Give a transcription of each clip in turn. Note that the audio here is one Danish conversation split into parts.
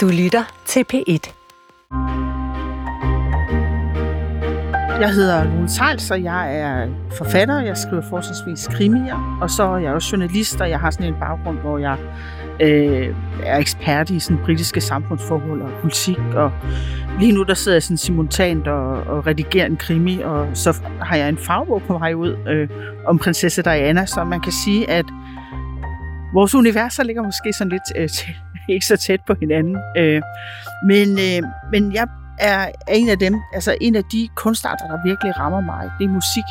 Du lytter til P1. Jeg hedder Lone Tejls, og jeg er forfatter. Jeg skriver forholdsvis krimier, og så er jeg også journalist, og jeg har sådan en baggrund, hvor jeg øh, er ekspert i sådan britiske samfundsforhold og politik. Og lige nu der sidder jeg sådan simultant og, og redigerer en krimi, og så har jeg en fagbog på vej ud øh, om prinsesse Diana, så man kan sige, at vores universer ligger måske sådan lidt øh, til, ikke så tæt på hinanden. Øh, men, øh, men jeg er en af dem, altså en af de kunstarter, der virkelig rammer mig. Det er musik.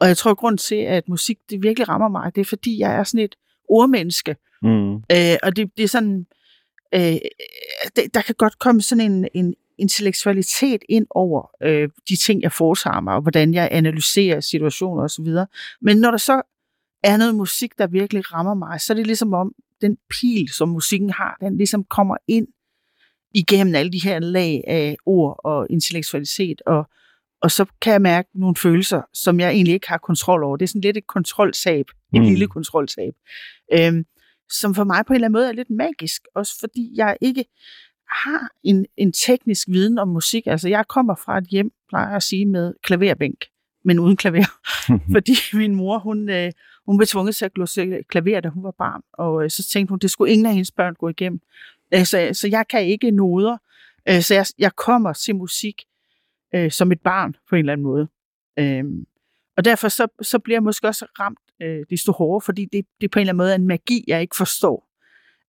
Og jeg tror, at grund til, at musik det virkelig rammer mig, det er, fordi jeg er sådan et ordmenneske. Mm. Øh, og det, det er sådan, øh, det, der kan godt komme sådan en, en intellektualitet ind over øh, de ting, jeg foretager mig, og hvordan jeg analyserer situationer osv. Men når der så er noget musik, der virkelig rammer mig, så er det ligesom om, den pil, som musikken har, den ligesom kommer ind igennem alle de her lag af ord og intellektualitet, og, og så kan jeg mærke nogle følelser, som jeg egentlig ikke har kontrol over. Det er sådan lidt et kontroltab, et Mm. lille kontroltab, øhm, som for mig på en eller anden måde er lidt magisk, også fordi jeg ikke har en, en teknisk viden om musik. Altså jeg kommer fra et hjem, plejer jeg at sige, med klaverbænk, men uden klaver. fordi min mor, hun, øh, hun blev tvunget til at glose klaver, da hun var barn, og øh, så tænkte hun, det skulle ingen af hendes børn gå igennem. Øh, så, så jeg kan ikke noder, øh, så jeg, jeg kommer til musik øh, som et barn på en eller anden måde. Øh, og derfor så, så bliver jeg måske også ramt øh, desto hårdere, fordi det, det på en eller anden måde er en magi, jeg ikke forstår.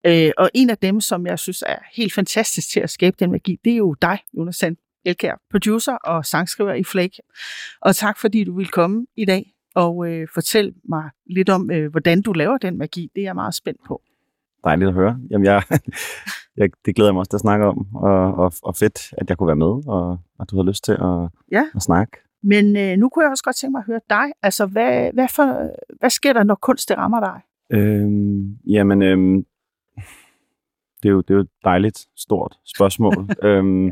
Øh, og en af dem, som jeg synes er helt fantastisk til at skabe den magi, det er jo dig, Jonas Sand Elkær, producer og sangskriver i Flake. Og tak fordi du vil komme i dag og øh, fortælle mig lidt om, øh, hvordan du laver den magi. Det er jeg meget spændt på. Dejligt at høre. Jamen, jeg, jeg, det glæder jeg mig også til at snakke om, og, og, og fedt, at jeg kunne være med, og at du har lyst til at, Ja. at snakke. Men øh, nu kunne jeg også godt tænke mig at høre dig. Altså, hvad, hvad, for, hvad sker der, når kunst det rammer dig? Øhm, jamen, øhm, det, er jo, det er jo et dejligt, stort spørgsmål, øhm, ja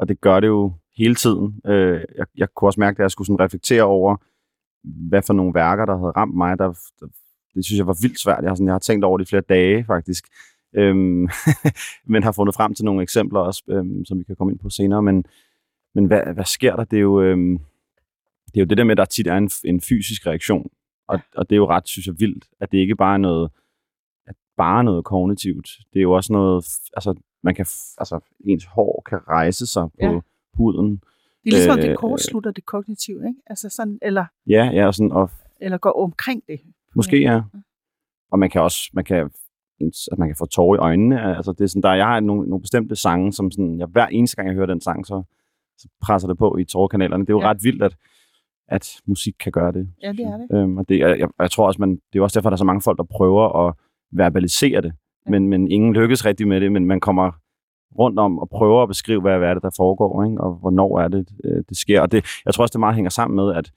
og det gør det jo hele tiden. Øh, jeg, jeg kunne også mærke, at jeg skulle sådan reflektere over, hvad for nogle værker, der havde ramt mig. Der, der, det synes jeg var vildt svært. Jeg har, sådan, jeg har tænkt over det i flere dage, faktisk. Øhm, men har fundet frem til nogle eksempler også, øhm, som vi kan komme ind på senere. Men, men hvad, hvad sker der? Det er jo... Øhm, det er jo det der med, at der tit er en, en fysisk reaktion. Og, og det er jo ret, synes jeg, vildt, at det ikke bare er noget, at bare noget kognitivt. Det er jo også noget, altså, man kan, altså, ens hår kan rejse sig på Ja. huden. Det er ligesom, øh, det kortslutter det kognitive, ikke? Altså sådan, eller, Ja, ja, og, sådan, og eller går omkring det. måske ja. Og man kan også, man kan, ens- altså, man kan få tårer i øjnene. Altså, det er sådan, der, jeg har nogle, nogle bestemte sange, som sådan, jeg, hver eneste gang, jeg hører den sang, så, så presser det på i tårerkanalerne. Det er jo Ja. ja. ret vildt, at, at musik kan gøre det. Ja, det er det. Øhm, og det, jeg, jeg, jeg tror også, man, det er også derfor, der er så mange folk, der prøver at verbalisere det. Men, men ingen lykkes rigtig med det, men man kommer rundt om og prøver at beskrive, hvad, hvad er det, der foregår, ikke? og hvornår er det, øh, det sker. Og det, jeg tror også, det meget hænger sammen med, at,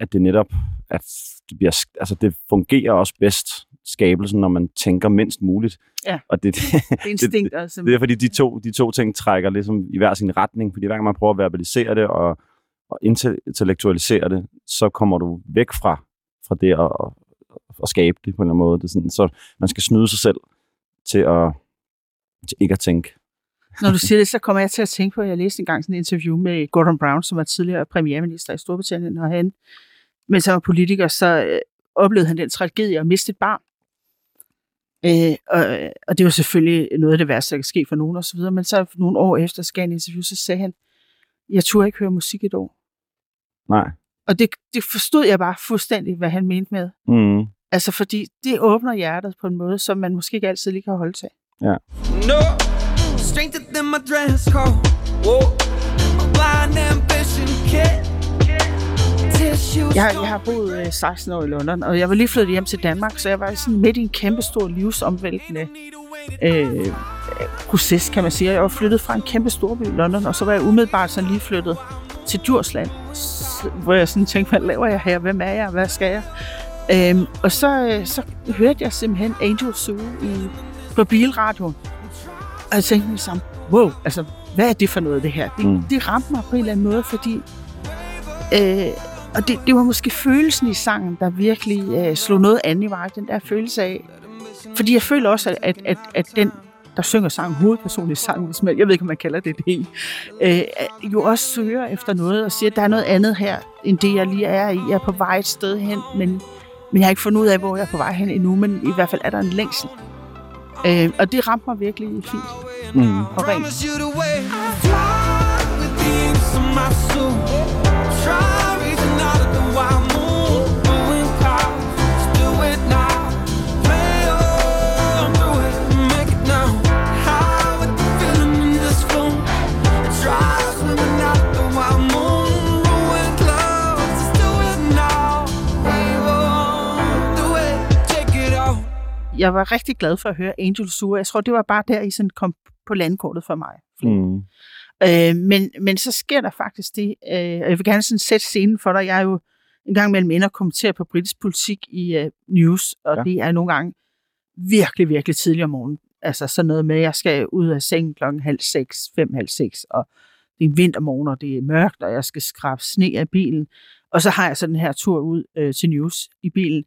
at det netop, at det, bliver, altså det fungerer også bedst, skabelsen, når man tænker mindst muligt. Ja. Og det, Det er instinkt, altså. det er fordi, de to, de to ting trækker ligesom i hver sin retning, fordi hver gang man prøver at verbalisere det og, og intellektualisere det, så kommer du væk fra, fra det at, at, at skabe det på en eller anden måde. Det er sådan, så man skal snyde sig selv til, at, til ikke at tænke. Når du siger det, så kommer jeg til at tænke på, at jeg læste engang sådan et interview med Gordon Brown, som var tidligere premierminister i Storbritannien, og han, mens han var politiker, så øh, oplevede han den tragedie at miste et barn. Øh, og, og det var selvfølgelig noget af det værste, der kan ske for nogen osv., men så nogle år efter, gav han interview, så sagde han, jeg turde ikke høre musik et år. Nej. Og det, det forstod jeg bare fuldstændig, hvad han mente med. Mm. Altså fordi det åbner hjertet på en måde, som man måske ikke altid lige kan holde til. No, strength than my dress code. Whoa, blind ambition. Tissues Jeg, jeg har boet øh, 16 år i London, og jeg var lige flyttet hjem til Danmark, så jeg var sådan midt i en kæmpe stor livsomvæltende øh, proces, kan man sige. Jeg var flyttet fra en kæmpe storby i London, og så var jeg umiddelbart sådan lige flyttet til Djursland, hvor jeg sådan tænkte, hvad laver jeg her? Hvem er jeg? Hvad skal jeg? Øhm, og så, øh, så hørte jeg simpelthen Angel Zoo i, på bilradioen. Og jeg tænkte mig sammen, wow, altså, hvad er det for noget, det her? Det, mm. Det ramte mig på en eller anden måde, fordi... Øh, og det, det var måske følelsen i sangen, der virkelig øh, slog noget andet i mig. Den der følelse af, fordi jeg føler også, at, at, at, at den, der synger sang, hovedpersonen i sangen, man, jeg ved ikke, om man kalder det det, øh, jo også søger efter noget og siger, at der er noget andet her, end det, jeg lige er i. Jeg er på vej et sted hen, men, men jeg har ikke fundet ud af, hvor jeg er på vej hen endnu, men i hvert fald er der en længsel. Øh, og det rammer mig virkelig fint Mm. og rent. Jeg var rigtig glad for at høre Angel Sur. Jeg tror, det var bare der, I sådan kom på landkortet for mig. Mm. Øh, men, men så sker der faktisk det, øh, og jeg vil gerne sådan sætte scenen for dig. Jeg er jo en gang mellem inde og kommentere på britisk politik i øh, news, og Ja. det er nogle gange virkelig, virkelig tidligt om morgenen. Altså sådan noget med, at jeg skal ud af sengen klokken halv seks, fem, halv seks, og det er en vintermorgen, og det er mørkt, og jeg skal skrabe sne af bilen. Og så har jeg så den her tur ud øh, til news i bilen.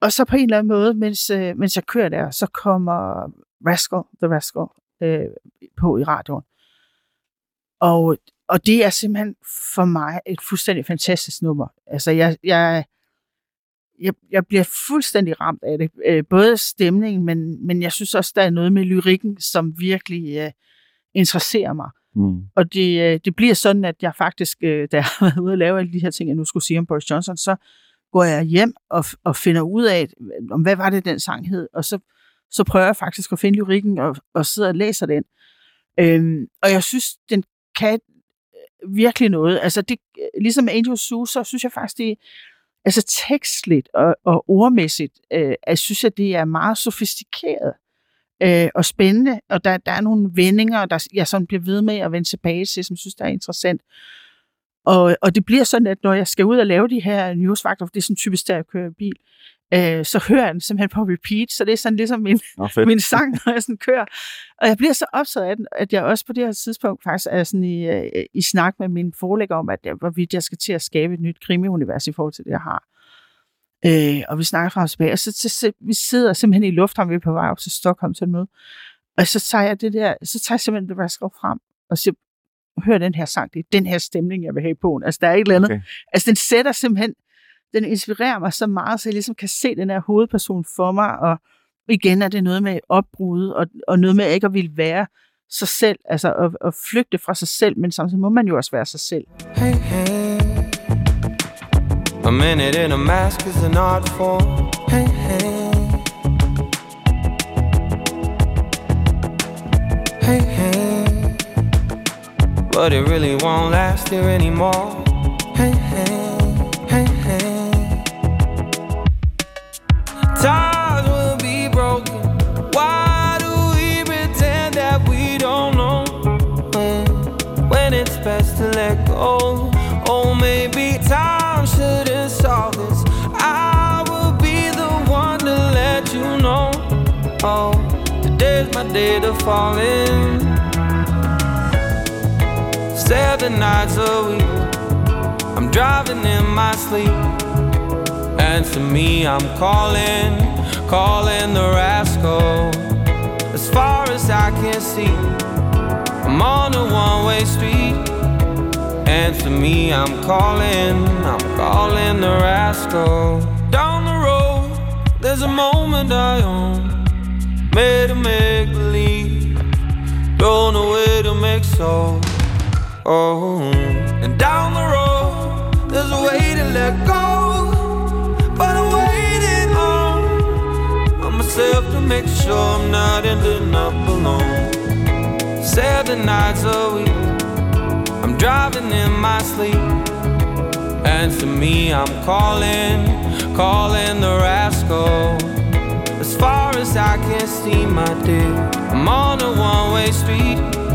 Og så på en eller anden måde, mens, øh, mens jeg kører der, så kommer Rascal, The Rascal, øh, på i radioen. Og, og det er simpelthen for mig et fuldstændig fantastisk nummer. Altså, jeg, jeg, jeg, jeg bliver fuldstændig ramt af det. Øh, både stemningen, men, men jeg synes også, der er noget med lyrikken, som virkelig øh, interesserer mig. Mm. Og det, øh, det bliver sådan, at jeg faktisk, øh, da jeg har været ude og lave alle de her ting, jeg nu skulle sige om Boris Johnson, så går jeg hjem og, og finder ud af, om hvad var det, den sang hed, og så, så prøver jeg faktisk at finde lyrikken og, og sidder og læser den. Øhm, og jeg synes, den kan øh, virkelig noget. Altså, det, øh, ligesom Angel Sue, så synes jeg faktisk, det altså tekstligt og, og ordmæssigt, øh, jeg synes, at det er meget sofistikeret øh, og spændende, og der, der er nogle vendinger, der jeg sådan bliver ved med at vende tilbage til, som synes, der er interessant. Og, og det bliver sådan, at når jeg skal ud og lave de her newsvagter, for det er sådan typisk, der jeg kører bil, øh, så hører jeg den simpelthen på repeat, så det er sådan ligesom min, Nå, fedt. min sang, når jeg sådan kører. Og jeg bliver så optaget af den, at jeg også på det her tidspunkt faktisk er sådan i, øh, i snak med min forlægger om, at jeg, hvorvidt jeg skal til at skabe et nyt krimi-univers i forhold til det, jeg har. Øh, og vi snakker frem og tilbage, og så, så, så vi sidder simpelthen i lufthavnen, vi er på vej op til Stockholm til et møde. Og så tager jeg det der, så tager jeg simpelthen The Rascal frem, og siger, hør den her sang, det er den her stemning, jeg vil have på. Altså, der er et eller andet. Okay. Altså, den sætter simpelthen, den inspirerer mig så meget, så jeg ligesom kan se den her hovedperson for mig, og igen er det noget med opbrud, og, og noget med ikke at ville være sig selv, altså at, at flygte fra sig selv, men samtidig må man jo også være sig selv. Hey, hey. A minute in a mask is an art form. Hey, hey. Hey, hey. But it really won't last here anymore. Hey, hey. Hey, hey. Ties will be broken. Why do we pretend that we don't know? When, when it's best to let go. Oh, maybe time shouldn't solve this. I will be the one to let you know. Oh, today's my day to fall in. Seven nights a week, I'm driving in my sleep. To me, I'm calling, calling the rascal. As far as I can see, I'm on a one way street. To me, I'm calling, I'm calling the rascal. Down the road, there's a moment I own. Made to make believe, don't know where to make so. Oh, and down the road, there's a way to let go. But I'm waiting on, on myself to make sure I'm not ending up alone. Seven nights a week, I'm driving in my sleep. And to me, I'm calling, calling the rascal. As far as I can see, my dear, I'm on a one way street.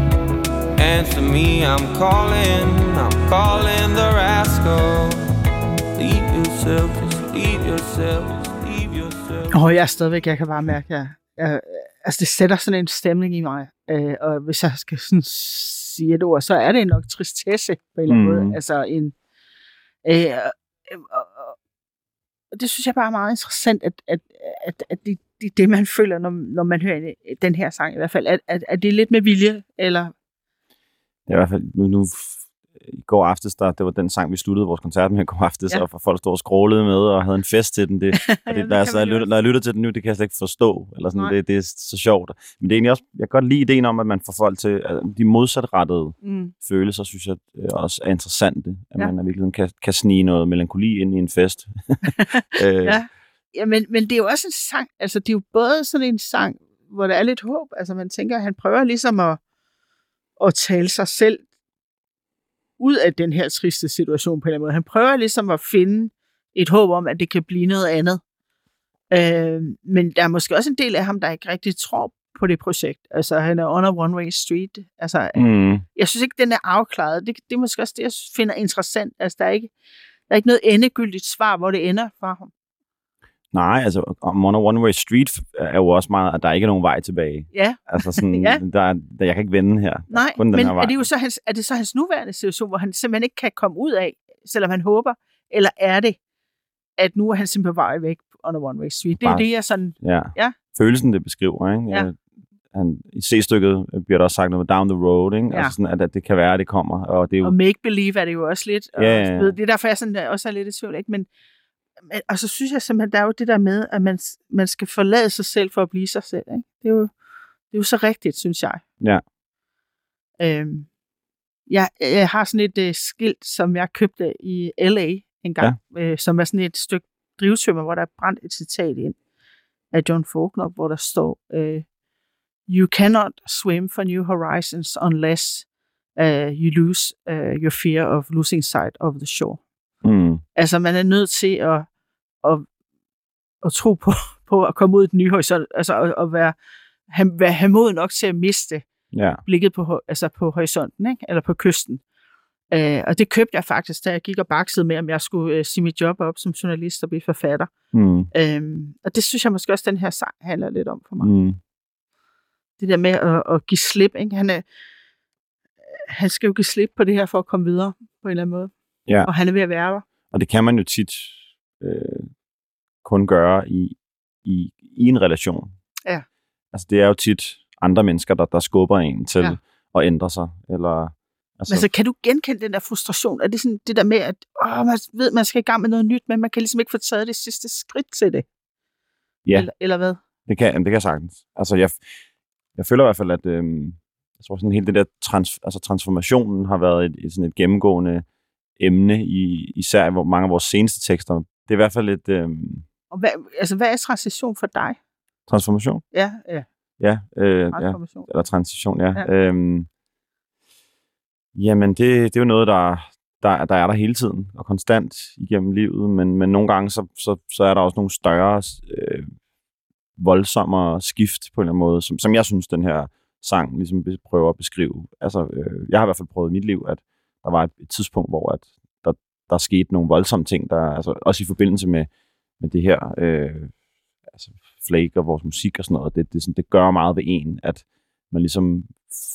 And to me, I'm calling, I'm calling the rascal. Leave yourself, just leave yourself, just leave yourself. Og jeg er stadigvæk, jeg kan bare mærke, at jeg, jeg, altså det sætter sådan en stemning i mig. Øh, og hvis jeg skal sådan sige et ord, så er det nok tristesse på en eller anden Mm. måde. Altså en... Øh, øh, og det synes jeg bare er meget interessant, at, at, at, at det, det, det, man føler, når, når man hører den her sang i hvert fald, at, at, at det er lidt med vilje, eller... Ja, i hvert fald, nu, nu i går aftes, der, det var den sang, vi sluttede vores koncert med i går aftes, ja. og folk stod og skrålede med og havde en fest til den. Det, det, det, der, så jeg lytter, når jeg lytter til den nu, det kan jeg slet ikke forstå. Eller sådan, det, det, er så sjovt. Men det er egentlig også, jeg kan godt lide ideen om, at man får folk til, at de modsatrettede mm. følelser, synes jeg øh, også er interessante. At ja. man i virkeligheden kan, kan snige noget melankoli ind i en fest. øh. Ja, ja men, men det er jo også en sang, altså det er jo både sådan en sang, hvor der er lidt håb. Altså man tænker, at han prøver ligesom at, at tale sig selv ud af den her triste situation på en eller anden måde. Han prøver ligesom at finde et håb om, at det kan blive noget andet. Øh, men der er måske også en del af ham, der ikke rigtig tror på det projekt. Altså, han er on a one-way street. Altså, mm. jeg synes ikke, den er afklaret. Det, det er måske også det, jeg finder interessant. Altså, der er ikke, der er ikke noget endegyldigt svar, hvor det ender for ham. Nej, altså on a one-way street er jo også meget, at der ikke er nogen vej tilbage. Ja. Altså sådan, ja. der, der, jeg kan ikke vende her. Nej, Kun den men her vej. er det jo så hans, er det så hans nuværende situation, hvor han simpelthen ikke kan komme ud af, selvom han håber, eller er det, at nu er han simpelthen på vej væk on a one-way street? Det er det, jeg sådan... Ja. ja. Følelsen, det beskriver, ikke? Ja. Han, I C-stykket bliver der også sagt noget down the road, ikke? Ja. Altså sådan, at, at det kan være, at det kommer. Og, det er jo... og make-believe er det jo også lidt. Og, ja, ja, ja. Det er derfor, jeg sådan, også er lidt i tvivl, ikke? Men, og så synes jeg simpelthen, der er jo det der med, at man, man skal forlade sig selv for at blive sig selv. Ikke? Det, er jo, det er jo så rigtigt, synes jeg. Ja. Øhm, jeg, jeg har sådan et uh, skilt, som jeg købte i L.A. en gang, ja. øh, som er sådan et stykke drivtømmer, hvor der er brændt et citat ind af John Faulkner, hvor der står, øh, You cannot swim for new horizons unless uh, you lose uh, your fear of losing sight of the shore. Mm. Altså, man er nødt til at, at, at tro på, på at komme ud i den nye horisont, altså at, at være, have, være have mod nok til at miste ja. blikket på, altså på horisonten, ikke? eller på kysten. Uh, og det købte jeg faktisk, da jeg gik og baksede med, om jeg skulle uh, sige mit job op som journalist og blive forfatter. Mm. Uh, og det synes jeg måske også, den her sang handler lidt om for mig. Mm. Det der med at, at give slip. Ikke? Han, er, han skal jo give slip på det her for at komme videre på en eller anden måde. Ja. Og han er ved at være der. Og det kan man jo tit øh, kun gøre i, i, i en relation. Ja. Altså det er jo tit andre mennesker, der, der skubber en til ja. at ændre sig. Eller, altså, altså, kan du genkende den der frustration? Er det sådan det der med, at åh, man ved, man skal i gang med noget nyt, men man kan ligesom ikke få taget det sidste skridt til det? Ja. Eller, eller hvad? Det kan, det kan jeg sagtens. Altså jeg, jeg føler i hvert fald, at øhm, jeg tror sådan hele det der trans, altså transformationen har været et, et, sådan et gennemgående emne, i, især i mange af vores seneste tekster. Det er i hvert fald et... Øh... Og hvad, altså, hvad er transition for dig? Transformation? Ja, ja. Ja, øh, transformation. ja eller transition, ja. ja. Øhm, jamen, det, det er jo noget, der, der, der er der hele tiden og konstant igennem livet, men, men nogle gange så, så, så er der også nogle større, øh, voldsommere skift på en eller anden måde, som, som jeg synes, den her sang ligesom prøver at beskrive. Altså, øh, jeg har i hvert fald prøvet i mit liv, at der var et, et tidspunkt, hvor at der, skete nogle voldsomme ting, der, altså, også i forbindelse med, med det her øh, altså flake og vores musik og sådan noget. Det, det, sådan, det gør meget ved en, at man ligesom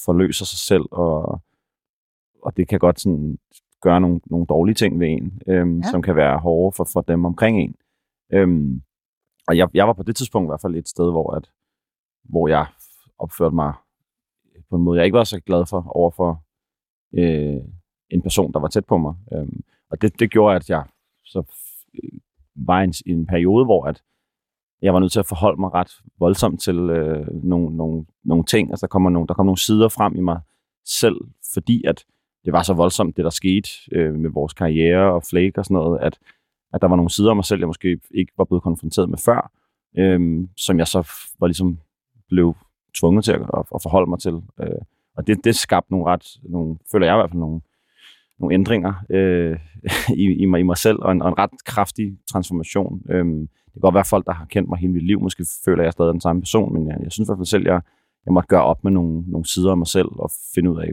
forløser sig selv, og, og det kan godt sådan gøre nogle, nogle dårlige ting ved en, øhm, ja. som kan være hårde for, for dem omkring en. Øhm, og jeg, jeg var på det tidspunkt i hvert fald et sted, hvor, at, hvor jeg opførte mig på en måde, jeg ikke var så glad for overfor øh, en person, der var tæt på mig. Øhm, og det, det gjorde, at jeg så øh, var en, i en periode, hvor at jeg var nødt til at forholde mig ret voldsomt til øh, nogle, nogle, nogle ting. Altså, der, kommer nogle, der kom nogle sider frem i mig selv, fordi at det var så voldsomt, det der skete øh, med vores karriere og flake og sådan noget, at, at der var nogle sider af mig selv, jeg måske ikke var blevet konfronteret med før, øh, som jeg så var ligesom blev tvunget til at, at forholde mig til. Øh, og det, det skabte nogle ret, nogle, føler jeg i hvert fald, nogle, nogle ændringer øh, i, i, mig, i mig selv, og en, og en ret kraftig transformation. Øhm, det kan godt være folk, der har kendt mig hele mit liv, måske føler jeg stadig den samme person, men jeg, jeg synes i hvert fald selv, jeg, jeg måtte gøre op med nogle, nogle sider af mig selv, og finde ud af,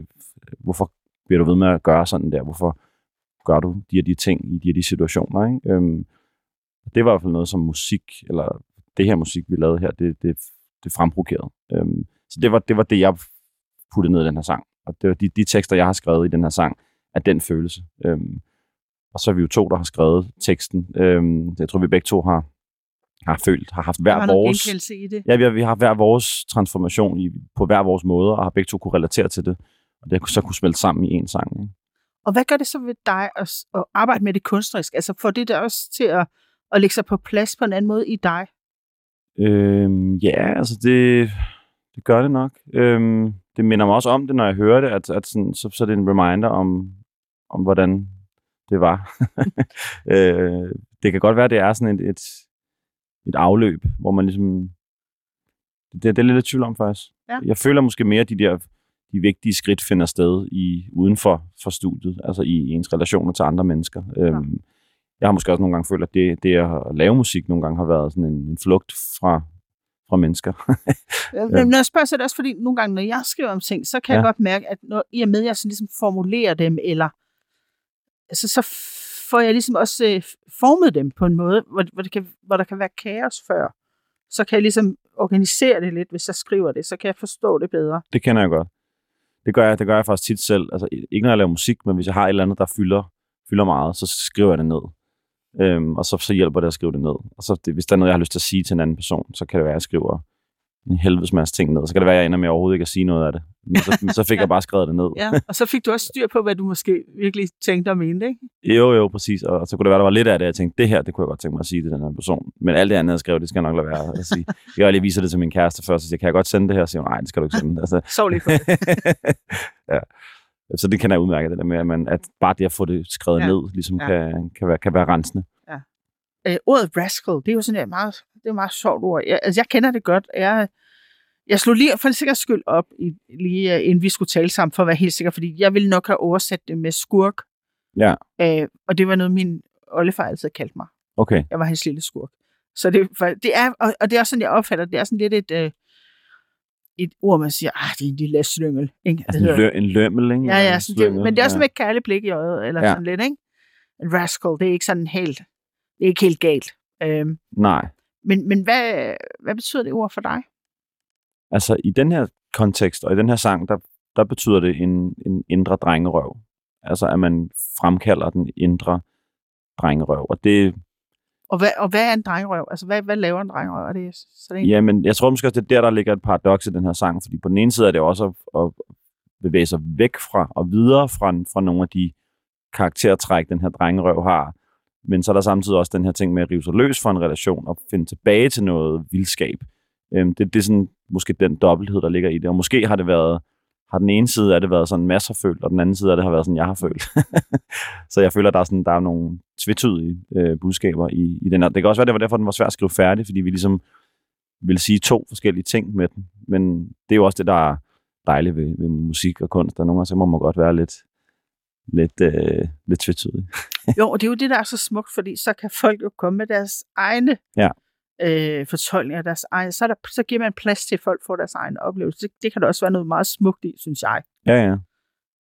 hvorfor bliver du ved med at gøre sådan der? Hvorfor gør du de og de ting i de og de situationer? Ikke? Øhm, det var i hvert fald noget som musik, eller det her musik, vi lavede her, det, det, det fremprovokerede. Øhm, så det var, det var det, jeg puttede ned i den her sang. Og det var de, de tekster, jeg har skrevet i den her sang, af den følelse. Øhm, og så er vi jo to, der har skrevet teksten. Øhm, jeg tror, vi begge to har, har følt, har haft hver har vores... i det. Ja, vi har, vi har hver vores transformation i, på hver vores måde, og har begge to kunne relatere til det. Og det har så kunne smelte sammen i en sang. Ikke? Og hvad gør det så ved dig at, at arbejde med det kunstnerisk? Altså får det der også til at, at lægge sig på plads på en anden måde i dig? Øhm, ja, altså det, det gør det nok. Øhm, det minder mig også om det, når jeg hører det, at, at sådan, så, så er det en reminder om, om hvordan det var. øh, det kan godt være, det er sådan et, et, et afløb, hvor man ligesom... Det, det er lidt i tvivl om, faktisk. Ja. Jeg føler måske mere, at de der de vigtige skridt finder sted i uden for, for studiet, altså i, i ens relationer til andre mennesker. Øhm, jeg har måske også nogle gange følt, at det, det at lave musik nogle gange har været sådan en, en flugt fra, fra mennesker. Ja. Men når jeg spørger, så er det også fordi, nogle gange, når jeg skriver om ting, så kan ja. Ja. jeg godt mærke, at når, i og med, at jeg sådan ligesom formulerer dem, eller altså, så får jeg ligesom også øh, formet dem på en måde, hvor, hvor, det kan, hvor der kan være kaos før. Så kan jeg ligesom organisere det lidt, hvis jeg skriver det, så kan jeg forstå det bedre. det kender jeg godt. Det gør jeg, det gør jeg faktisk tit selv. Altså, ikke når jeg laver musik, men hvis jeg har et eller andet, der fylder, fylder meget, så skriver jeg det ned. Øhm, og så, så hjælper det at skrive det ned. Og så, det, hvis der er noget, jeg har lyst til at sige til en anden person, så kan det være, at jeg skriver en helvedes masse ting ned. Så kan det være, at jeg ender med overhovedet ikke at sige noget af det. Men så, så fik jeg bare skrevet det ned. Ja. Og så fik du også styr på, hvad du måske virkelig tænkte og mente, ikke? Jo, jo, præcis. Og så kunne det være, der var lidt af det, jeg tænkte, det her, det kunne jeg godt tænke mig at sige til den her person. Men alt det andet, jeg skrev, det skal jeg nok lade være at sige. Jeg lige viser det til min kæreste først, og siger, kan jeg godt sende det her? Og siger, nej, det skal du ikke sende. Altså, Sov lige på det. ja. Så det kan jeg udmærke, det der med, at, man, at bare det at få det skrevet Ja. ja. ned, ligesom Ja. ja. kan, kan, være, kan være rensende. Øh, ordet rascal, det er jo sådan et meget, det er et meget sjovt ord. Jeg, altså, jeg kender det godt. Jeg, jeg slog lige for en sikkerheds skyld op, i, lige øh, inden vi skulle tale sammen, for at være helt sikker, fordi jeg ville nok have oversat det med skurk. Ja. Øh, og det var noget, min oldefar altid kaldte mig. Okay, Jeg var hans lille skurk. Så det, for, det er, og, og det er også sådan, jeg opfatter det. Det er sådan lidt et, øh, et ord, man siger, ah, det er en lille slyngel. Ikke? altså en, lø, en lømmel, ikke? Ja, ja, sådan det, men det er også ja. med et kærligt blik i øjet, eller. Ja. sådan lidt, ikke? En rascal, det er ikke sådan helt, det er ikke helt galt. Øhm, Nej, men, men hvad, hvad betyder det ord for dig? altså i den her kontekst, og i den her sang, der, der betyder det en, en indre drengerøv. Altså at man fremkalder den indre drengerøv. Og det, Og hvad, og hvad er en drengerøv? Altså, hvad, hvad laver en drengerøv? Er det sådan en? Ja, men jeg tror måske også, det er der, der ligger et paradoks i den her sang, fordi på den ene side er det også at, at bevæge sig væk fra og videre fra, fra nogle af de karaktertræk, den her drengerøv har. Men så er der samtidig også den her ting med at rive sig løs fra en relation og finde tilbage til noget vildskab. Øhm, det, det er sådan måske den dobbelthed, der ligger i det. Og måske har det været, har den ene side af det været sådan masser følt, og den anden side af det har været sådan, jeg har følt. så jeg føler, der er, sådan, der er nogle tvetydige øh, budskaber i, i den her. Det kan også være, det var derfor, den var svær at skrive færdig, fordi vi ligesom vil sige to forskellige ting med den. Men det er jo også det, der er dejligt ved, ved musik og kunst. Der nogle gange så må man godt være lidt, lidt, øh, lidt tvetydig. Jo, og det er jo det, der er så smukt, fordi så kan folk jo komme med deres egne Ja. øh, fortolkninger, deres egne, så, er der, så giver man plads til, at folk får deres egen oplevelse. Det, det kan der også være noget meget smukt i, synes jeg. Ja, ja.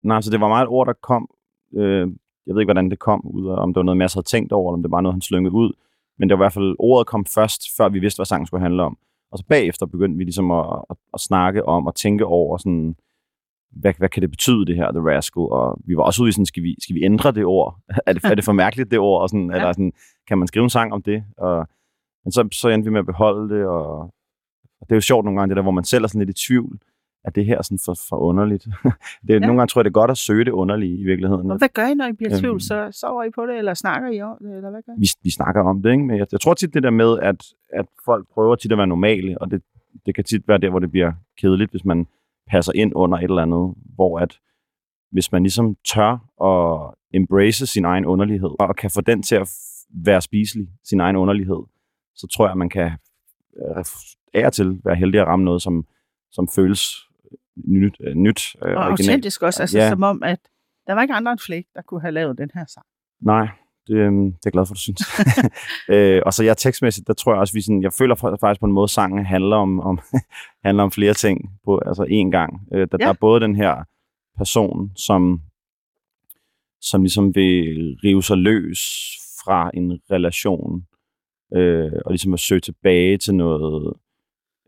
Nej, så det var meget et ord, der kom. Øh, jeg ved ikke, hvordan det kom ud af, om det var noget, Mads havde tænkt over, eller om det var noget, han slyngede ud. Men det var i hvert fald, ordet kom først, før vi vidste, hvad sangen skulle handle om. Og så bagefter begyndte vi ligesom at, at, at snakke om og tænke over sådan, hvad, hvad kan det betyde, det her, The Rascal? Og vi var også ude i sådan, skal vi, skal vi ændre det ord? er, det, er det for mærkeligt, det ord? Og sådan, Ja. eller sådan, kan man skrive en sang om det? Og, men så, så endte vi med at beholde det, og, og det er jo sjovt nogle gange, det der, hvor man selv er sådan lidt i tvivl, at det her er sådan for, for underligt. det Ja. Nogle gange tror jeg, det er godt at søge det underlige i virkeligheden. Og hvad gør I, når I bliver i Øhm. tvivl? Så sover I på det, eller snakker I om det, eller hvad gør I? vi, vi snakker om det, ikke? Men jeg, jeg tror tit det der med, at, at folk prøver tit at være normale, og det, det kan tit være der, hvor det bliver kedeligt, hvis man passer ind under et eller andet, hvor at hvis man ligesom tør at embrace sin egen underlighed, og kan få den til at være spiselig, sin egen underlighed, så tror jeg, at man kan øh, af til være heldig at ramme noget, som, som føles nyt, øh, nyt øh, Og originalt. autentisk også, altså Ja. som om, at der var ikke andre end Flake, der kunne have lavet den her sang. Nej, det, øhm, det er jeg glad for, du synes. øh, og så jeg tekstmæssigt, der tror jeg også, vi sådan, jeg føler fa- faktisk på en måde, sangen handler om, om, handler om flere ting på altså én gang. Øh, der, Ja. der er både den her person, som, som ligesom vil rive sig løs fra en relation, øh, og ligesom at søge tilbage til noget,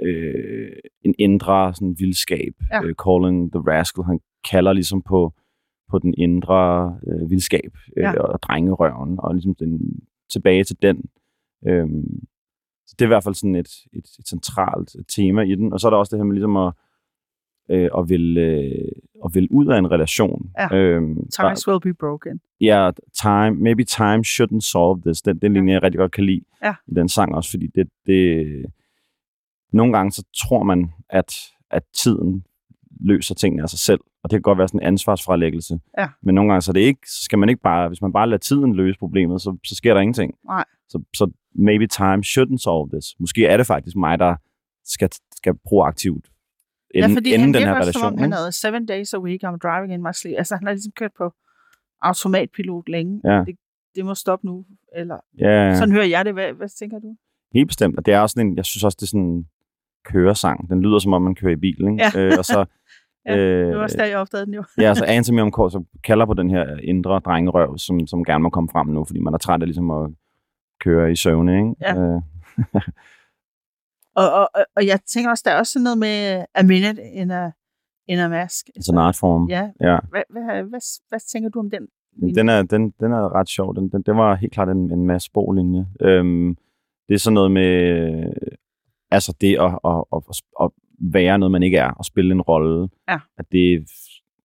øh, en indre sådan, vildskab. Ja. Øh, calling the rascal, han kalder ligesom på, på den indre øh, vildskab øh, Ja. ja. og drengerøven, og ligesom den, tilbage til den. Øhm, så det er i hvert fald sådan et, et, et centralt tema i den. Og så er der også det her med ligesom at, øh, at, ville, øh, at ville ud af en relation. Ja. Øhm, der- Ties will be broken. Ja, time, maybe time shouldn't solve this. Den, den linje, jeg rigtig godt kan lide Ja. i den sang også, fordi det, det, nogle gange så tror man, at, at tiden løser tingene af sig selv, og det kan godt være sådan en ansvarsfralæggelse. Ja. Men nogle gange så er det ikke, så skal man ikke bare, hvis man bare lader tiden løse problemet, så, så sker der ingenting. Nej. Så, så maybe time shouldn't solve this. Måske er det faktisk mig, der skal, skal proaktivt inden, ja, fordi inden han den her relation. som om han ikke? havde seven days a week, I'm driving in my sleep. Altså, han har ligesom kørt på automatpilot længe. Ja. Det, det må stoppe nu. Eller, Ja, ja. Sådan hører jeg det. Hvad, hvad tænker du? Helt bestemt. Og det er også sådan en, jeg synes også, det er sådan en køresang. Den lyder som om, man kører i bilen. Ikke? Ja. Øh, og så, Ja, øh, Det var også der, jeg opdagede den jo. ja, så Anthony så kalder på den her indre drengerøv, som, som gerne må komme frem nu, fordi man er træt af ligesom at køre i søvne. Ikke? Ja. Øh, Og, og, og- jeg tænker også, der er også sådan noget med a minute in a, in a mask. it's an art form. Ja. ja. Hvad, hvad, hvad, hvad tænker du om den? Den er, den, den er ret sjov. Den, den, det var helt klart en, en masse linje. Øhm, det er sådan noget med, altså det at, at, at, at være noget, man ikke er, og spille en rolle. Ja. At det er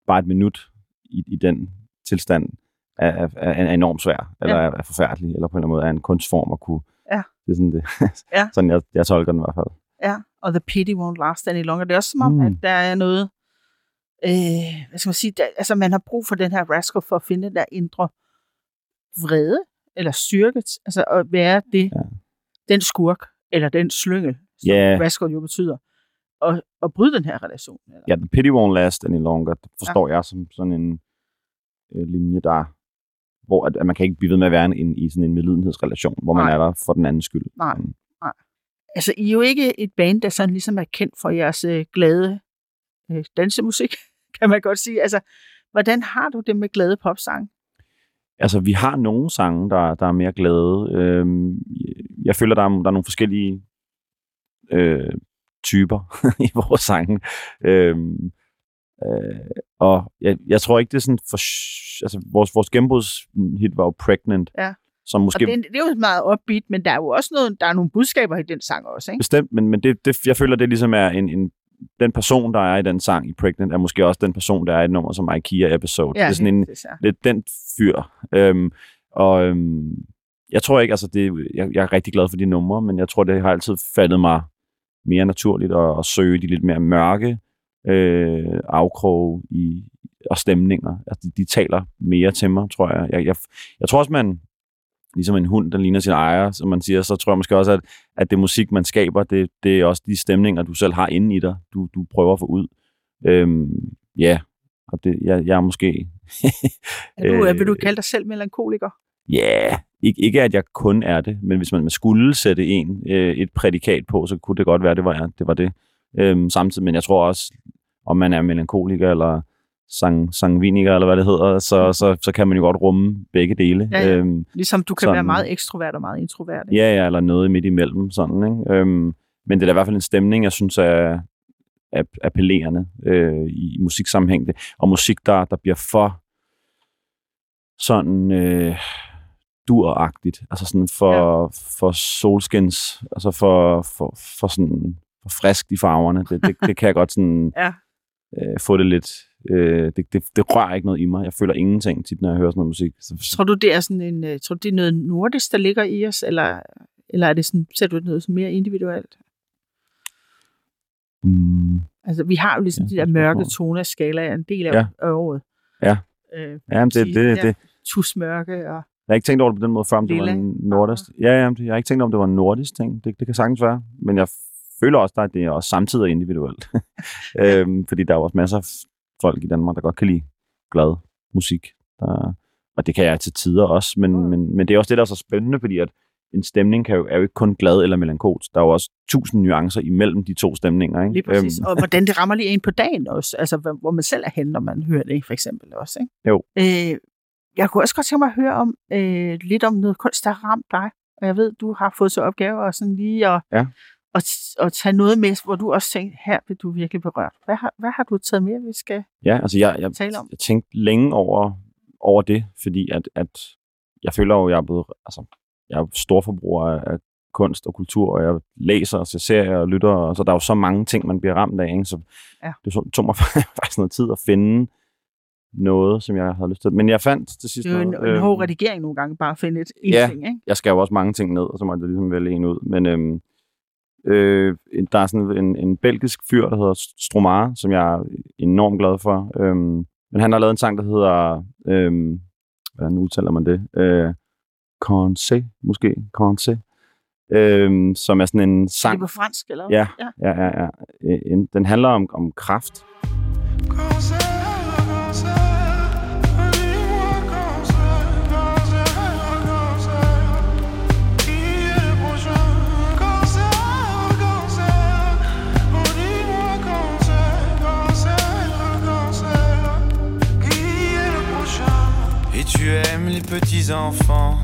bare et minut i, i den tilstand er, er, er, enormt svær, eller Ja. er, er forfærdelig, eller på en eller anden måde er en kunstform at kunne. Ja. Det er sådan, det. Ja. sådan jeg, jeg tolker den i hvert fald. Ja, og the pity won't last any longer. Det er også som om, Mm. at der er noget, øh, hvad skal man sige, der, altså man har brug for den her rascal for at finde den der indre vrede, eller styrke, altså at være det, Ja. den skurk, eller den slyngel, som Ja. rascal jo betyder, og, og bryde den her relation. Eller? Ja, the pity won't last any longer. Det forstår ja. jeg som sådan en øh, linje, der hvor at, at man kan ikke blive ved med at være en, i sådan en medlidenhedsrelation, hvor man Nej. er der for den andens skyld. Nej. Mm. Altså, I er jo ikke et band, der sådan ligesom er kendt for jeres øh, glade øh, dansemusik, kan man godt sige. Altså, hvordan har du det med glade popsange? Altså, vi har nogle sange, der, der er mere glade. Øhm, jeg føler, der er, der er nogle forskellige øh, typer i vores sange. Øhm, øh, og jeg, jeg tror ikke, det er sådan for... Altså, vores, vores gennembrudshit var jo Pregnant. Ja. Som måske Og det, det er jo meget upbeat, men der er jo også noget, der er nogle budskaber i den sang også, ikke? Bestemt, men, men det, det, jeg føler, det ligesom er en, en, den person, der er i den sang i Pregnant, er måske også den person, der er i et nummer som IKEA Episode. det er sådan en, det, det, lidt den fyr. Øhm, og øhm, jeg tror ikke, altså det, jeg, jeg er rigtig glad for de numre, men jeg tror, det har altid faldet mig mere naturligt at, at søge de lidt mere mørke øh, afkroge i, og stemninger. Altså, de, de taler mere til mig, tror jeg. Jeg, jeg. jeg tror også, man, ligesom en hund, der ligner sin ejer, som man siger, så tror jeg måske også, at, at det musik, man skaber, det, det er også de stemninger, du selv har inde i dig, du, du prøver at få ud. Øhm, ja, og det, jeg, jeg er måske... er du, øh, vil du kalde dig selv melankoliker? Ja, yeah. Ikke, ikke at jeg kun er det, men hvis man skulle sætte en øh, et prædikat på, så kunne det godt være, det var, det, var det. Øhm, samtidig, men jeg tror også, om man er melankoliker eller sang, sangviniker, eller hvad det hedder, så, så, så kan man jo godt rumme begge dele. Ja, ja. Øhm, Ligesom du kan sådan- være meget ekstrovert og meget introvert. ikke? ja, ja, eller noget midt imellem, sådan, ikke? Øhm, men det er da i hvert fald en stemning, jeg synes er, er appellerende øh, i, musiksammenhæng. Og musik, der, der bliver for sådan øh, duragtigt, altså sådan for, ja. for solskins, altså for, for, for sådan for frisk i farverne. Det, det, det kan jeg godt sådan Ja. øh, få det lidt, øh, det, det, det rører ikke noget i mig. Jeg føler ingenting tit, når jeg hører sådan noget musik. Så, Tror du, det er sådan en, øh, tror du, det er noget nordisk, der ligger i os, eller, eller er det sådan, ser du noget mere individuelt? mm, Altså, vi har jo ligesom Ja, de der mørke toner skala en del af, Ja. året. Ja. Øh, ja, men det, sige, det, det, tusmørke og... Jeg har ikke tænkt over det på den måde før, om det var en nordisk. Ja, ja, jeg har ikke tænkt over, om det var en nordisk ting. Det, det kan sagtens være. Men jeg føler også, at det er også samtidig individuelt. øhm, fordi der er jo også masser af folk i Danmark, der godt kan lide glad musik. Der, og det kan jeg til tider også. Men, Mm. men, men det er også det, der er så spændende, fordi at en stemning kan jo, er jo ikke kun glad eller melankolsk. Der er jo også tusind nuancer imellem de to stemninger. Ikke? Lige præcis. Øhm, og hvordan det rammer lige ind på dagen også. Altså, hvor hvor man selv er henne, når man hører det, for eksempel også. Ikke? Jo. Øh, jeg kunne også godt tænke mig at høre om øh, lidt om noget kunst, der har ramt dig. Og jeg ved, du har fået til opgave at sådan lige at, Ja. at, at tage noget med, hvor du også tænkte, her vil du virkelig berørt. Hvad har, hvad har du taget med, vi skal Ja, altså jeg, jeg, tale om? jeg tænkte længe over, over det, fordi at, at jeg føler jo, jeg er blevet, altså, jeg er storforbruger af, af kunst og kultur, og jeg læser og ser serier og lytter, og så der er jo så mange ting, man bliver ramt af, ikke? så Ja. det så- tog mig faktisk noget tid at finde noget, som jeg havde lyst til. Men jeg fandt til sidst Det er jo en, noget. en øhm, hård redigering nogle gange, bare at finde et en Ja. ting, ikke? jeg skrev også mange ting ned, og så måtte jeg ligesom vælge en ud. Men øhm, øh, der er sådan en, en belgisk fyr, der hedder Stromare, som jeg er enormt glad for. Øhm, men han har lavet en sang, der hedder, øhm, hvordan udtaler man det? Øh, Conce, måske? Conce. Øhm, som er sådan en Er sang. det på fransk, eller? Ja, ja. ja, ja. ja. Øh, En, den handler om, om kraft. Cancer, aimes les petits enfants.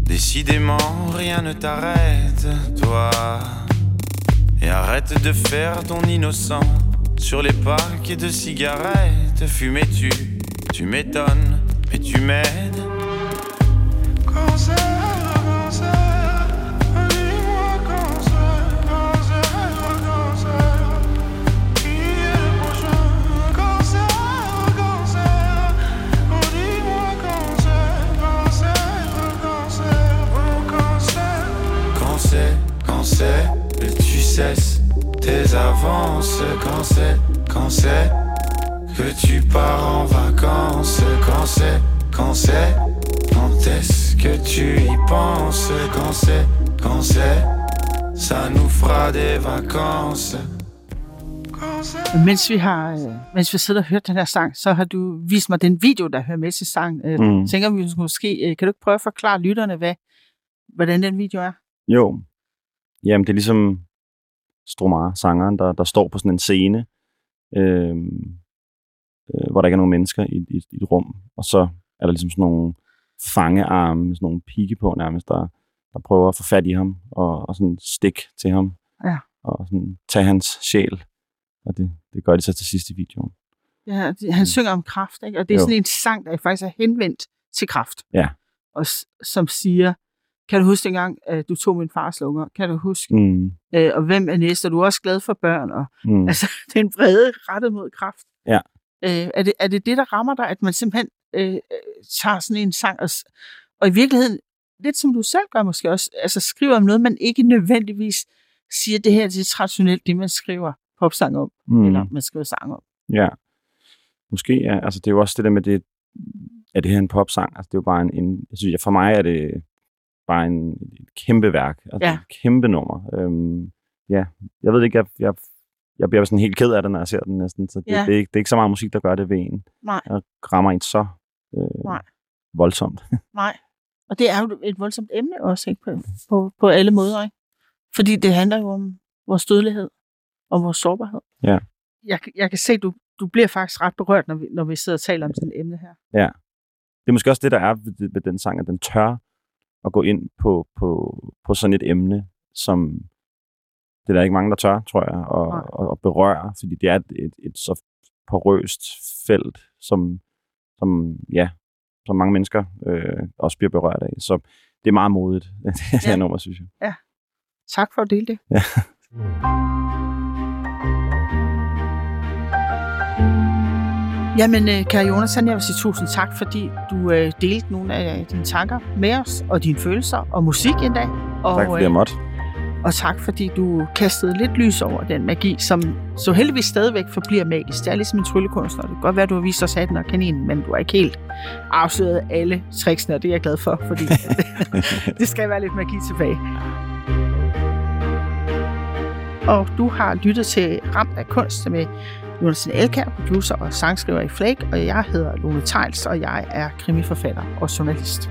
Décidément, rien ne t'arrête, toi. Et arrête de faire ton innocent sur les paquets de cigarettes. Fumais-tu, tu m'étonnes, mais tu m'aides. Tu cesses tes avances. Quand c'est, quand c'est que tu pars en vacances. Quand c'est, quand c'est, quand est-ce que tu y penses. Quand c'est, quand c'est, ça nous fera des vacances. Men Mens vi har, øh, mens vi sidder og hører den her sang, så har du vist mig den video, der hører med til sang. Øh, Mm. Tænker vi måske, øh, kan du ikke prøve at forklare lytterne, hvad, hvordan den video er? Jo. Jamen, det er ligesom Stromare, sangeren, der, der står på sådan en scene, øh, øh, hvor der ikke er nogen mennesker i, i, i et rum. Og så er der ligesom sådan nogle fangearme med sådan nogle pigge på nærmest, der, der prøver at få fat i ham og, og sådan stik til ham. Ja. Og sådan tage hans sjæl. Og det, det gør de så til sidst i videoen. Ja, han synger om kraft, ikke? og det er Jo. sådan en sang, der faktisk er henvendt til kraft. Ja. Og som siger, kan du huske dengang, at du tog min fars lunger? Kan du huske? Mm, Øh, og hvem er næste? Og du er også glad for børn. Og, mm. Altså, den brede rettet mod kraft. Ja. Øh, er, det, er det det, der rammer dig, at man simpelthen øh, øh, tager sådan en sang, og, og i virkeligheden, lidt som du selv gør måske også, altså skriver om noget, man ikke nødvendigvis siger, det her det er traditionelt det, man skriver popsang om, mm. eller man skriver sang om. Ja. Måske, ja. Altså, det er jo også det der med, det, er det her en popsang? Altså, det er jo bare en, en jeg synes, ja, for mig er det bare en, et kæmpe værk. Altså, Ja. et kæmpe nummer. Øhm, ja, jeg ved ikke, jeg, jeg, jeg bliver sådan helt ked af det, når jeg ser den næsten. Så det, Ja. det, er, ikke, det er ikke så meget musik, der gør det ved en. Nej. Jeg rammer en så øh, Nej. voldsomt. Nej. Og det er jo et voldsomt emne også, ikke? På, på, på alle måder, ikke? Fordi det handler jo om vores dødelighed, om vores sårbarhed. Ja. Jeg, jeg kan se, du, du bliver faktisk ret berørt, når vi, når vi sidder og taler om sådan et emne her. det er måske også det, der er ved, ved den sang, at den tør at gå ind på, på, på sådan et emne, som det er der ikke mange, der tør, tror jeg, Nej. at, at, at berøre, fordi det er et, et, et så porøst felt, som, som, ja, som mange mennesker øh, også bliver berørt af. Så det er meget modigt, det her Ja. nummer, synes jeg. Tak for at dele det. Ja. Jamen, øh, kære Jonathan, jeg vil sige tusind tak, fordi du øh, delte nogle af dine tanker med os, og dine følelser, og musik endda. Og, Tak fordi jeg måtte. og tak, fordi du kastede lidt lys over den magi, som så heldigvis stadigvæk forbliver magisk. Det er ligesom en tryllekunstner. Det kan godt være, du har vist os hatten og kaninen, men du har ikke helt afsløret alle tricksene, og det er jeg glad for, fordi det skal være lidt magi tilbage. Og du har lyttet til Ramt af kunst med Jonas Elkær, producer og sangskriver i Flake, og jeg hedder Lone Tejls, og jeg er krimiforfatter og journalist.